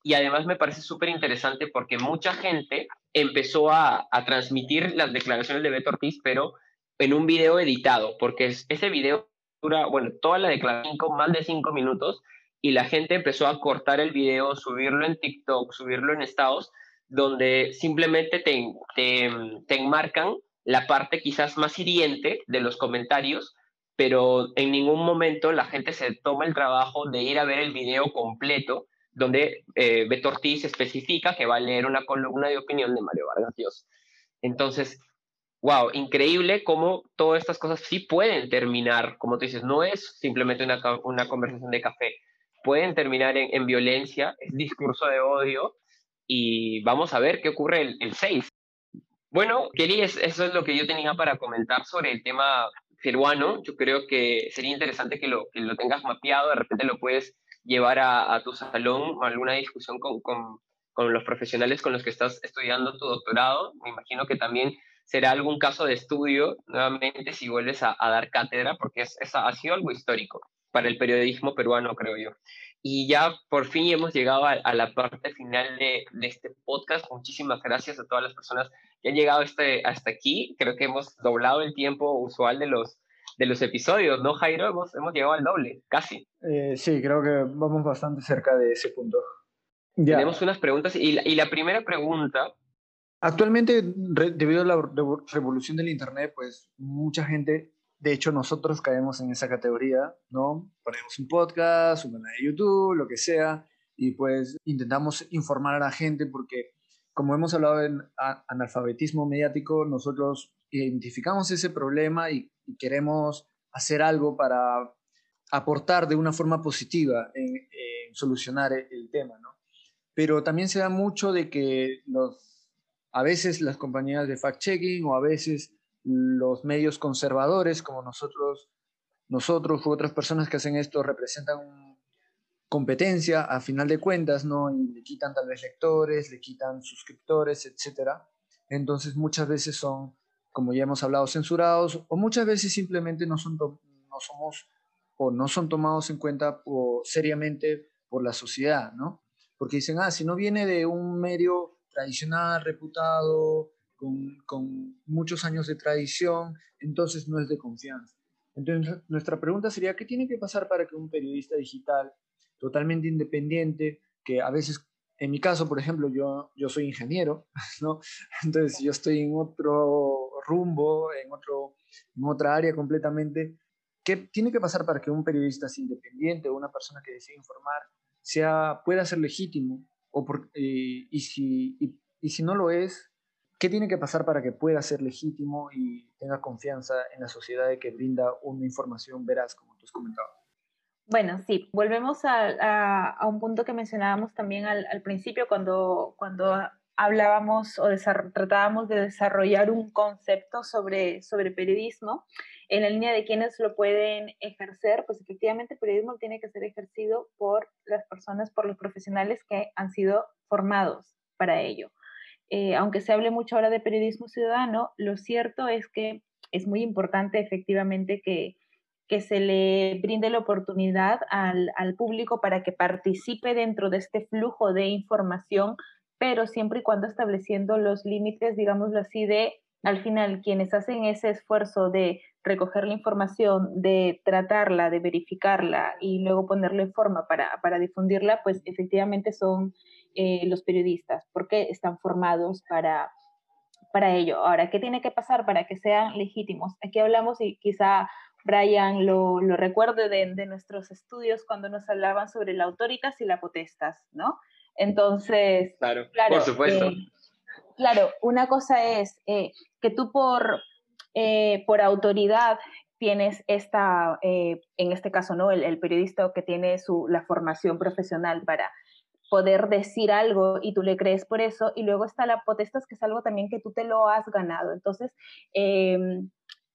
Y además me parece súper interesante porque mucha gente empezó a, transmitir las declaraciones de Beto Ortiz, pero en un video editado, porque ese video dura, bueno, toda la declaración, más de cinco minutos, y la gente empezó a cortar el video, subirlo en TikTok, subirlo en estados, donde simplemente te, te, te enmarcan la parte quizás más hiriente de los comentarios, pero en ningún momento la gente se toma el trabajo de ir a ver el video completo, donde eh, Beto Ortiz especifica que va a leer una columna de opinión de Mario Vargas Llosa. Entonces, wow, increíble cómo todas estas cosas sí pueden terminar, como tú dices, no es simplemente una, conversación de café, pueden terminar en, en, violencia, es discurso de odio, y vamos a ver qué ocurre el, el 6. Bueno, Kelly, eso es lo que yo tenía para comentar sobre el tema peruano. Yo creo que sería interesante que lo, que lo tengas mapeado, de repente lo puedes llevar a, tu salón alguna discusión con, con, con, los profesionales con los que estás estudiando tu doctorado. Me imagino que también será algún caso de estudio nuevamente si vuelves a, a dar cátedra, porque es, es, ha sido algo histórico para el periodismo peruano, creo yo. Y ya por fin hemos llegado a, a la parte final de, de, este podcast. Muchísimas gracias a todas las personas que han llegado este, hasta aquí. Creo que hemos doblado el tiempo usual de los, de los episodios, ¿no, Jairo? Hemos, hemos llegado al doble, casi. Eh, sí, creo que vamos bastante cerca de ese punto. Ya. Tenemos unas preguntas y la, y la primera pregunta... Actualmente, re, debido a la revolución del Internet, pues mucha gente de hecho, nosotros caemos en esa categoría, ¿no? Ponemos un podcast, un canal de YouTube, lo que sea, y pues intentamos informar a la gente porque, como hemos hablado en analfabetismo mediático, nosotros identificamos ese problema y, y queremos hacer algo para aportar de una forma positiva en, en solucionar el, el, tema, ¿no? Pero también se da mucho de que los, a veces las compañías de fact-checking o a veces los medios conservadores como nosotros, nosotros u otras personas que hacen esto representan competencia a final de cuentas, ¿no? Y le quitan tal vez lectores, le quitan suscriptores, etcétera. Entonces muchas veces son, como ya hemos hablado, censurados o muchas veces simplemente no, son no somos o no son tomados en cuenta seriamente por la sociedad, ¿no? Porque dicen, ah, si no viene de un medio tradicional, reputado, con, con, muchos años de tradición, entonces no es de confianza. Entonces, nuestra pregunta sería, ¿qué tiene que pasar para que un periodista digital totalmente independiente, que a veces, en mi caso, por ejemplo, yo, yo soy ingeniero, ¿no? Entonces yo estoy en otro rumbo, en, otro, en otra área completamente, ¿qué tiene que pasar para que un periodista independiente o una persona que desea informar sea, pueda ser legítimo? O por, eh, y, si, y, y si no lo es, ¿Qué tiene que pasar para que pueda ser legítimo y tenga confianza en la sociedad de que brinda una información veraz, como tú has comentado? Bueno, sí, volvemos a, a, a un punto que mencionábamos también al, al, principio cuando, cuando hablábamos o tratábamos de desarrollar un concepto sobre, sobre periodismo en la línea de quienes lo pueden ejercer, pues efectivamente el periodismo tiene que ser ejercido por las personas, por los profesionales que han sido formados para ello. Eh, aunque se hable mucho ahora de periodismo ciudadano, lo cierto es que es muy importante efectivamente que, que se le brinde la oportunidad al, al, público para que participe dentro de este flujo de información, pero siempre y cuando estableciendo los límites, digámoslo así, de al final quienes hacen ese esfuerzo de recoger la información, de tratarla, de verificarla y luego ponerle forma para, para difundirla, pues efectivamente son eh, los periodistas, porque están formados para, para ello. Ahora, ¿qué tiene que pasar para que sean legítimos? Aquí hablamos y quizá Brian lo, lo recuerde de, de, nuestros estudios cuando nos hablaban sobre la autoritas y la potestas, ¿no? Entonces, claro, claro por supuesto. Eh, claro, una cosa es eh, que tú por, eh, por autoridad tienes esta, eh, en este caso, ¿no? El, periodista que tiene su, la formación profesional para poder decir algo y tú le crees por eso, y luego está la potestas, que es algo también que tú te lo has ganado. Entonces, em,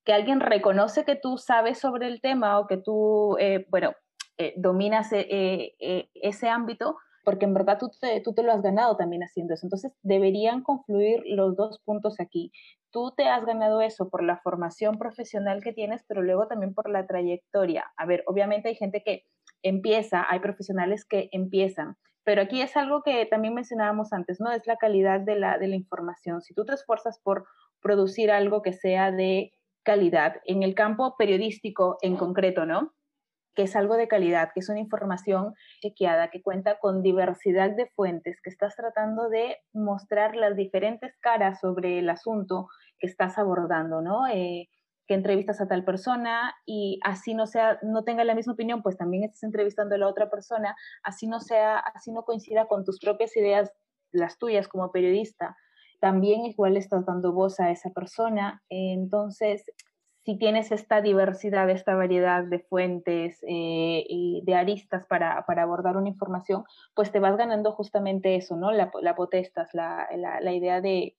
que alguien reconoce que tú sabes sobre el tema o que tú, eh, bueno, eh, dominas ese ámbito, porque en verdad tú te, tú te lo has ganado también haciendo eso. Entonces, deberían confluir los dos puntos aquí. Tú te has ganado eso por la formación profesional que tienes, pero luego también por la trayectoria. A ver, obviamente hay gente que empieza, hay profesionales que empiezan, pero aquí es algo que también mencionábamos antes, ¿no? Es la calidad de la, de la información. Si tú te esfuerzas por producir algo que sea de calidad, en el campo periodístico en concreto, ¿no? Que es algo de calidad, que es una información chequeada, que cuenta con diversidad de fuentes, que estás tratando de mostrar las diferentes caras sobre el asunto que estás abordando, ¿no? Eh, que entrevistas a tal persona y así no sea, no tenga la misma opinión, pues también estás entrevistando a la otra persona, así no sea, así no coincida con tus propias ideas, las tuyas como periodista, también igual estás dando voz a esa persona. Entonces, si tienes esta diversidad, esta variedad de fuentes eh, y de aristas para, abordar una información, pues te vas ganando justamente eso, ¿no? La, la potestas, la, idea de,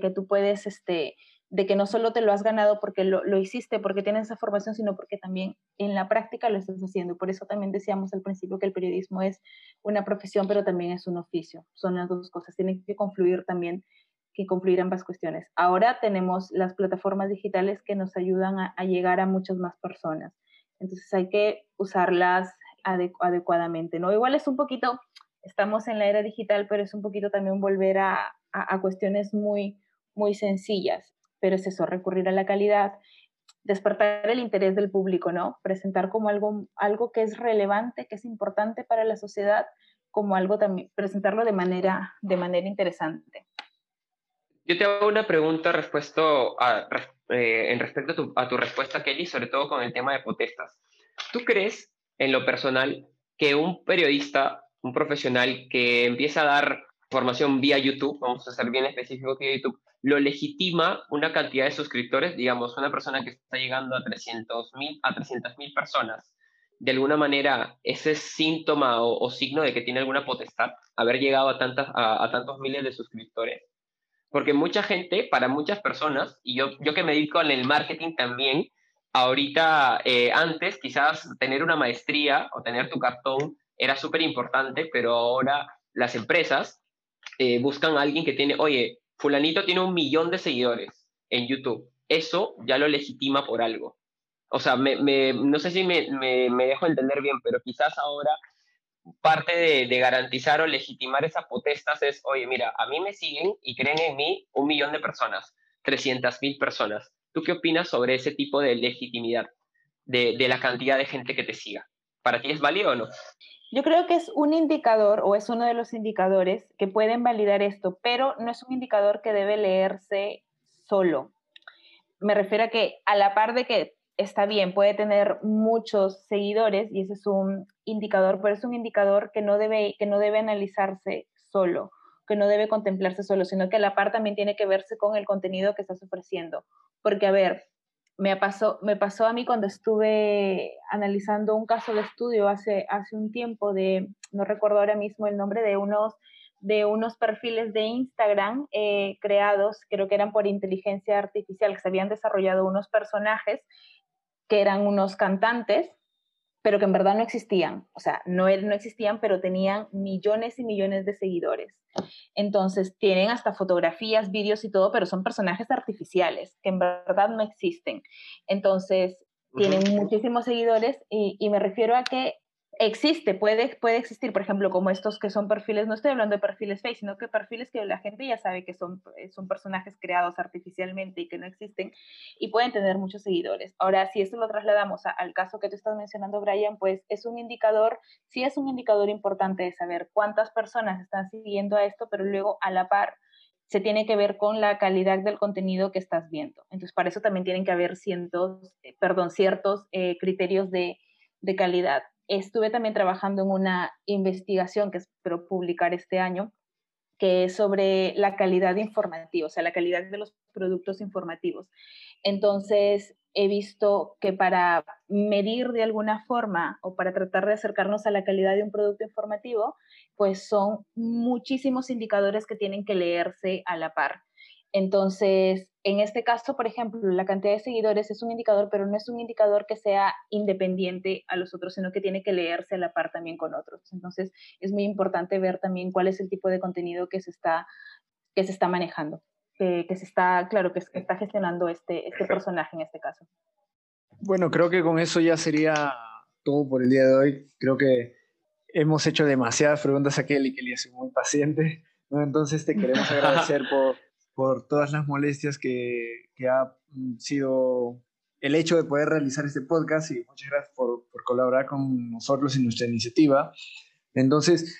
que tú puedes, este, de que no solo te lo has ganado porque lo, lo, hiciste, porque tienes esa formación, sino porque también en la práctica lo estás haciendo. Por eso también decíamos al principio que el periodismo es una profesión, pero también es un oficio. Son las dos cosas, tienen que confluir también que concluir ambas cuestiones. Ahora tenemos las plataformas digitales que nos ayudan a, llegar a muchas más personas. Entonces hay que usarlas adecuadamente, ¿no? Igual es un poquito, estamos en la era digital, pero es un poquito también volver a, a, cuestiones muy, muy sencillas. Pero es eso, recurrir a la calidad, despertar el interés del público, ¿no? Presentar como algo, algo que es relevante, que es importante para la sociedad, como algo también, presentarlo de manera, de manera interesante. Yo te hago una pregunta respecto a, eh, en respecto a tu, respuesta, Kelly, sobre todo con el tema de protestas. ¿Tú crees, en lo personal, que un periodista, un profesional que empieza a dar formación vía YouTube, vamos a ser bien específico que YouTube, lo legitima una cantidad de suscriptores, digamos, una persona que está llegando a 300.000 a 300.000 personas, de alguna manera ese es síntoma o, signo de que tiene alguna potestad, haber llegado a, tantas, a tantos miles de suscriptores. Porque mucha gente, para muchas personas, y yo, yo que me dedico en el marketing también, ahorita, eh, antes quizás tener una maestría o tener tu cartón era súper importante, pero ahora las empresas eh, buscan a alguien que tiene, oye, fulanito tiene un millón de seguidores en YouTube. Eso ya lo legitima por algo. O sea, me, me, no sé si me, me, dejo entender bien, pero quizás ahora parte de, garantizar o legitimar esas potestas es, oye, mira, a mí me siguen y creen en mí un millón de personas, 300 mil personas. ¿Tú qué opinas sobre ese tipo de legitimidad de, de la cantidad de gente que te siga? ¿Para ti es válido o no? Yo creo que es un indicador o es uno de los indicadores que pueden validar esto, pero no es un indicador que debe leerse solo. Me refiero a que a la par de que está bien, puede tener muchos seguidores y ese es un indicador, pero es un indicador que no debe, que no debe analizarse solo, que no debe contemplarse solo, sino que a la par también tiene que verse con el contenido que estás ofreciendo. Porque, a ver, me pasó, me pasó a mí cuando estuve analizando un caso de estudio hace, hace un tiempo de, no recuerdo ahora mismo el nombre, de unos de unos perfiles de Instagram eh, creados, creo que eran por inteligencia artificial, que se habían desarrollado unos personajes que eran unos cantantes, pero que en verdad no existían. O sea, no, er, no existían, pero tenían millones y millones de seguidores. Entonces, tienen hasta fotografías, vídeos y todo, pero son personajes artificiales que en verdad no existen. Entonces, tienen muchísimos seguidores y, y me refiero a que existe, puede, puede existir, por ejemplo, como estos que son perfiles, no estoy hablando de perfiles fake, sino que perfiles que la gente ya sabe que son, eh, son personajes creados artificialmente y que no existen y pueden tener muchos seguidores. Ahora, si esto lo trasladamos al caso que tú estás mencionando, Brian, pues es un indicador, sí es un indicador importante de saber cuántas personas están siguiendo a esto, pero luego a la par se tiene que ver con la calidad del contenido que estás viendo. Entonces, para eso también tienen que haber cientos, eh, perdón, ciertos eh, criterios de, de calidad estuve también trabajando en una investigación que espero publicar este año, que es sobre la calidad informativa, o sea, la calidad de los productos informativos. Entonces, he visto que para medir de alguna forma o para tratar de acercarnos a la calidad de un producto informativo, pues son muchísimos indicadores que tienen que leerse a la par. Entonces, en este caso, por ejemplo, la cantidad de seguidores es un indicador, pero no es un indicador que sea independiente a los otros, sino que tiene que leerse a la par también con otros. Entonces, es muy importante ver también cuál es el tipo de contenido que se está, que se está manejando, que, se está, claro, que, está gestionando este, este personaje en este caso. Bueno, creo que con eso ya sería todo por el día de hoy. Creo que hemos hecho demasiadas preguntas a Kelly, Kelly es muy paciente. Entonces te queremos agradecer por, por todas las molestias que, que, ha mm, sido el hecho de poder realizar este podcast y muchas gracias por, por colaborar con nosotros en nuestra iniciativa. Entonces,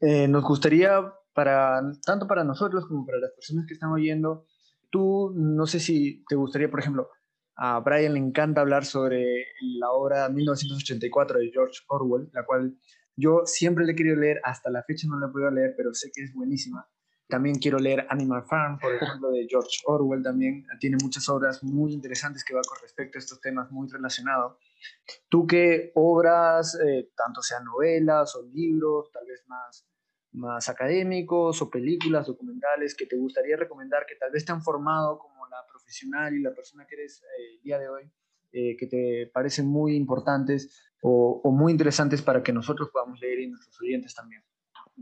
eh, nos gustaría, para, tanto para nosotros como para las personas que están oyendo, tú, no sé si te gustaría, por ejemplo, a Brian le encanta hablar sobre la obra 1984 de George Orwell, la cual yo siempre le he querido leer, hasta la fecha no la he podido leer, pero sé que es buenísima. También quiero leer Animal Farm, por ejemplo, de George Orwell también. Tiene muchas obras muy interesantes que va con respecto a estos temas muy relacionados. ¿Tú qué obras, eh, tanto sean novelas o libros, tal vez más, más académicos o películas, documentales, que te gustaría recomendar, que tal vez te han formado como la profesional y la persona que eres eh, el día de hoy, eh, que te parecen muy importantes o, o muy interesantes para que nosotros podamos leer y nuestros oyentes también?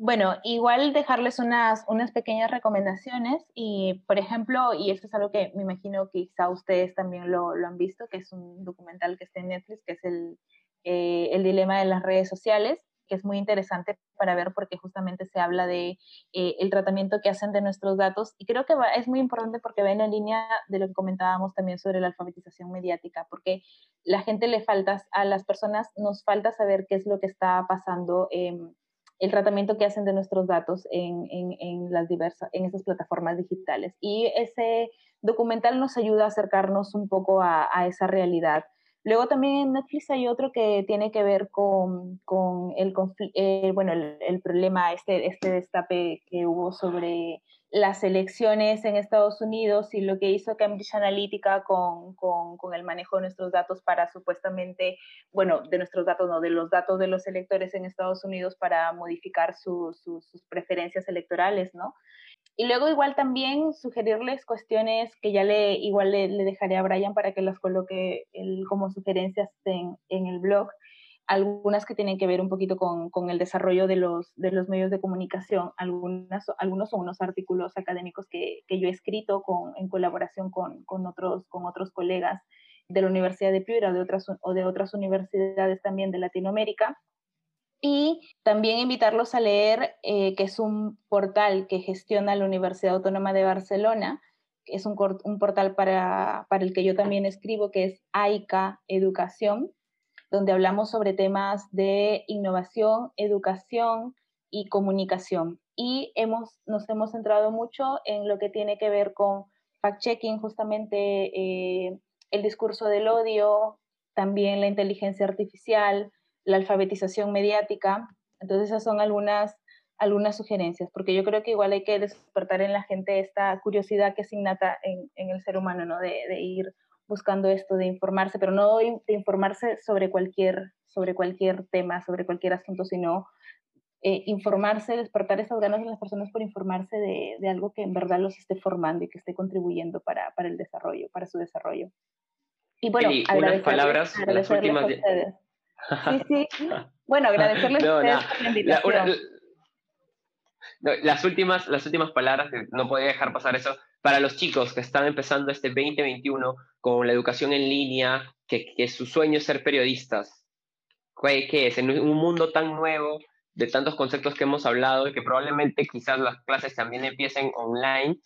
Bueno, igual dejarles unas, unas pequeñas recomendaciones y, por ejemplo, y esto es algo que me imagino que quizá ustedes también lo, lo han visto, que es un documental que está en Netflix, que es el, eh, el dilema de las redes sociales, que es muy interesante para ver porque justamente se habla de eh, el tratamiento que hacen de nuestros datos y creo que es muy importante porque va en línea de lo que comentábamos también sobre la alfabetización mediática, porque la gente le falta, a las personas nos falta saber qué es lo que está pasando. en el tratamiento que hacen de nuestros datos en, en, las diversas, en esas plataformas digitales. Y ese documental nos ayuda a acercarnos un poco a, a esa realidad. Luego también en Netflix hay otro que tiene que ver con, con el, eh, bueno, el, el, problema, este, este destape que hubo sobre las elecciones en Estados Unidos y lo que hizo Cambridge Analytica con, con, con, el manejo de nuestros datos para supuestamente, bueno, de nuestros datos, no, de los datos de los electores en Estados Unidos para modificar sus preferencias electorales, ¿no? Y luego igual también sugerirles cuestiones que ya le, igual le, dejaré a Brian para que las coloque como sugerencias en, en el blog algunas que tienen que ver un poquito con, con el desarrollo de los, de los, medios de comunicación, algunas, algunos son unos artículos académicos que, que yo he escrito con, en colaboración con, con, otros, con otros colegas de la Universidad de Piura de otras, o de otras universidades también de Latinoamérica. Y también invitarlos a leer, eh, que es un portal que gestiona la Universidad Autónoma de Barcelona, es un, un portal para, para el que yo también escribo, que es AICA Educación, donde hablamos sobre temas de innovación, educación y comunicación. Y hemos, nos hemos centrado mucho en lo que tiene que ver con fact-checking, justamente eh, el discurso del odio, también la inteligencia artificial, la alfabetización mediática. Entonces esas son algunas, algunas sugerencias, porque yo creo que igual hay que despertar en la gente esta curiosidad que es innata en, en el ser humano, ¿no? De, de ir buscando esto de informarse, pero no de informarse sobre cualquier, sobre cualquier tema, sobre cualquier asunto, sino eh, informarse, despertar esas ganas de las personas por informarse de, de, algo que en verdad los esté formando y que esté contribuyendo para, para el desarrollo, para su desarrollo. Y bueno, y unas palabras, las últimas. Sí, sí. Bueno, agradecerles a ustedes por la invitación. las, últimas, las últimas palabras, no podía dejar pasar eso, para los chicos que están empezando este 2021 con la educación en línea, que, que su sueño es ser periodistas. ¿Qué es? En un mundo tan nuevo, de tantos conceptos que hemos hablado y que probablemente quizás las clases también empiecen online,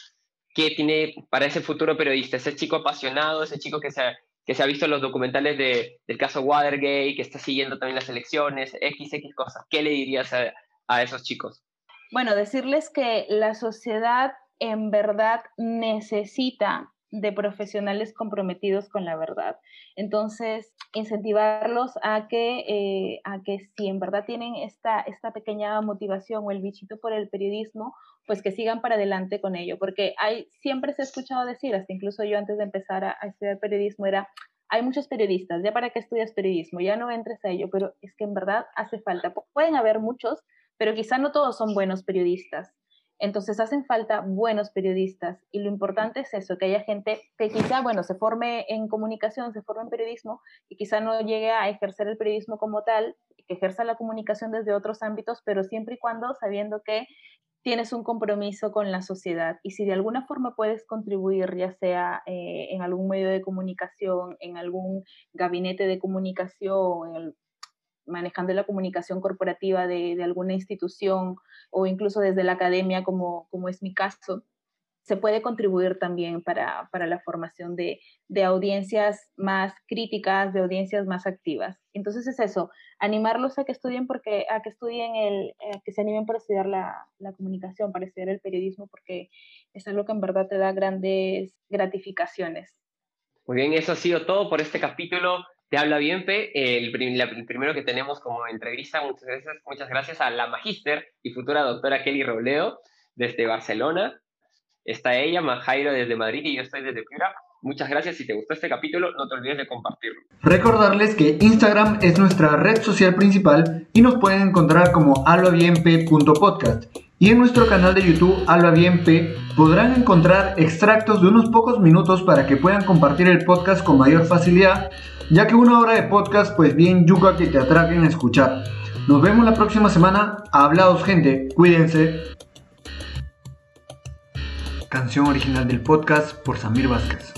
¿qué tiene para ese futuro periodista? Ese chico apasionado, ese chico que se, que se ha visto los documentales de, del caso Watergate, que está siguiendo también las elecciones, XX cosas. ¿Qué le dirías a, a esos chicos? Bueno, decirles que la sociedad en verdad necesita de profesionales comprometidos con la verdad. Entonces, incentivarlos a que, eh, a que si en verdad tienen esta, esta pequeña motivación o el bichito por el periodismo, pues que sigan para adelante con ello, porque hay, siempre se ha escuchado decir, hasta incluso yo antes de empezar a, a estudiar periodismo, era, hay muchos periodistas, ya para qué estudias periodismo, ya no entres a ello, pero es que en verdad hace falta. Pueden haber muchos, pero quizá no todos son buenos periodistas. Entonces hacen falta buenos periodistas y lo importante es eso, que haya gente que quizá, bueno, se forme en comunicación, se forme en periodismo y quizá no llegue a ejercer el periodismo como tal, que ejerza la comunicación desde otros ámbitos, pero siempre y cuando sabiendo que tienes un compromiso con la sociedad y si de alguna forma puedes contribuir, ya sea eh, en algún medio de comunicación, en algún gabinete de comunicación, en manejando la comunicación corporativa de, de, alguna institución o incluso desde la academia, como, como es mi caso, se puede contribuir también para, para la formación de, de, audiencias más críticas, de audiencias más activas. Entonces es eso, animarlos a que estudien porque a que estudien el, a que se animen para estudiar la, la, comunicación, para estudiar el periodismo, porque es algo que en verdad te da grandes gratificaciones. Muy bien, eso ha sido todo por este capítulo te habla bien, Pe, el, el, primero que tenemos como entrevista. Muchas gracias, muchas gracias a la magíster y futura doctora Kelly Robledo desde Barcelona. Está ella, Majairo desde Madrid y yo estoy desde Piura. Muchas gracias. Si te gustó este capítulo, no te olvides de compartirlo. Recordarles que Instagram es nuestra red social principal y nos pueden encontrar como albabienp.podcast. Y en nuestro canal de YouTube Alba Bien P podrán encontrar extractos de unos pocos minutos para que puedan compartir el podcast con mayor facilidad ya que una hora de podcast pues bien yuca que te atraquen a escuchar. Nos vemos la próxima semana. Hablados gente, cuídense. Canción original del podcast por Samir Vázquez.